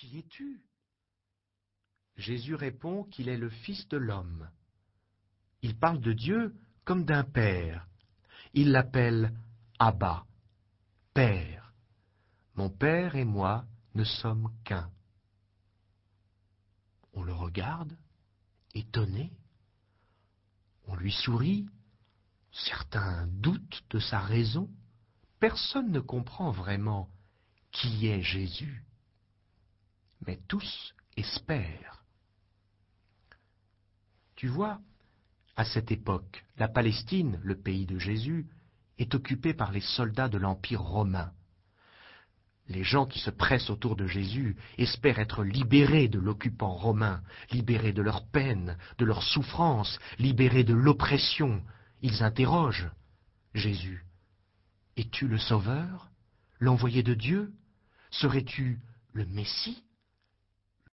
Qui es-tu? Jésus répond qu'il est le Fils de l'homme. Il parle de Dieu comme d'un Père. Il l'appelle Abba, Père. Mon Père et moi ne sommes qu'un. On le regarde, étonné. On lui sourit. Certains doutent de sa raison. Personne ne comprend vraiment qui est Jésus. Tous espèrent. Tu vois, à cette époque, la Palestine, le pays de Jésus, est occupée par les soldats de l'Empire romain. Les gens qui se pressent autour de Jésus espèrent être libérés de l'occupant romain, libérés de leur peine, de leur souffrance, libérés de l'oppression. Ils interrogent Jésus. Es-tu le Sauveur, l'envoyé de Dieu? Serais-tu le Messie?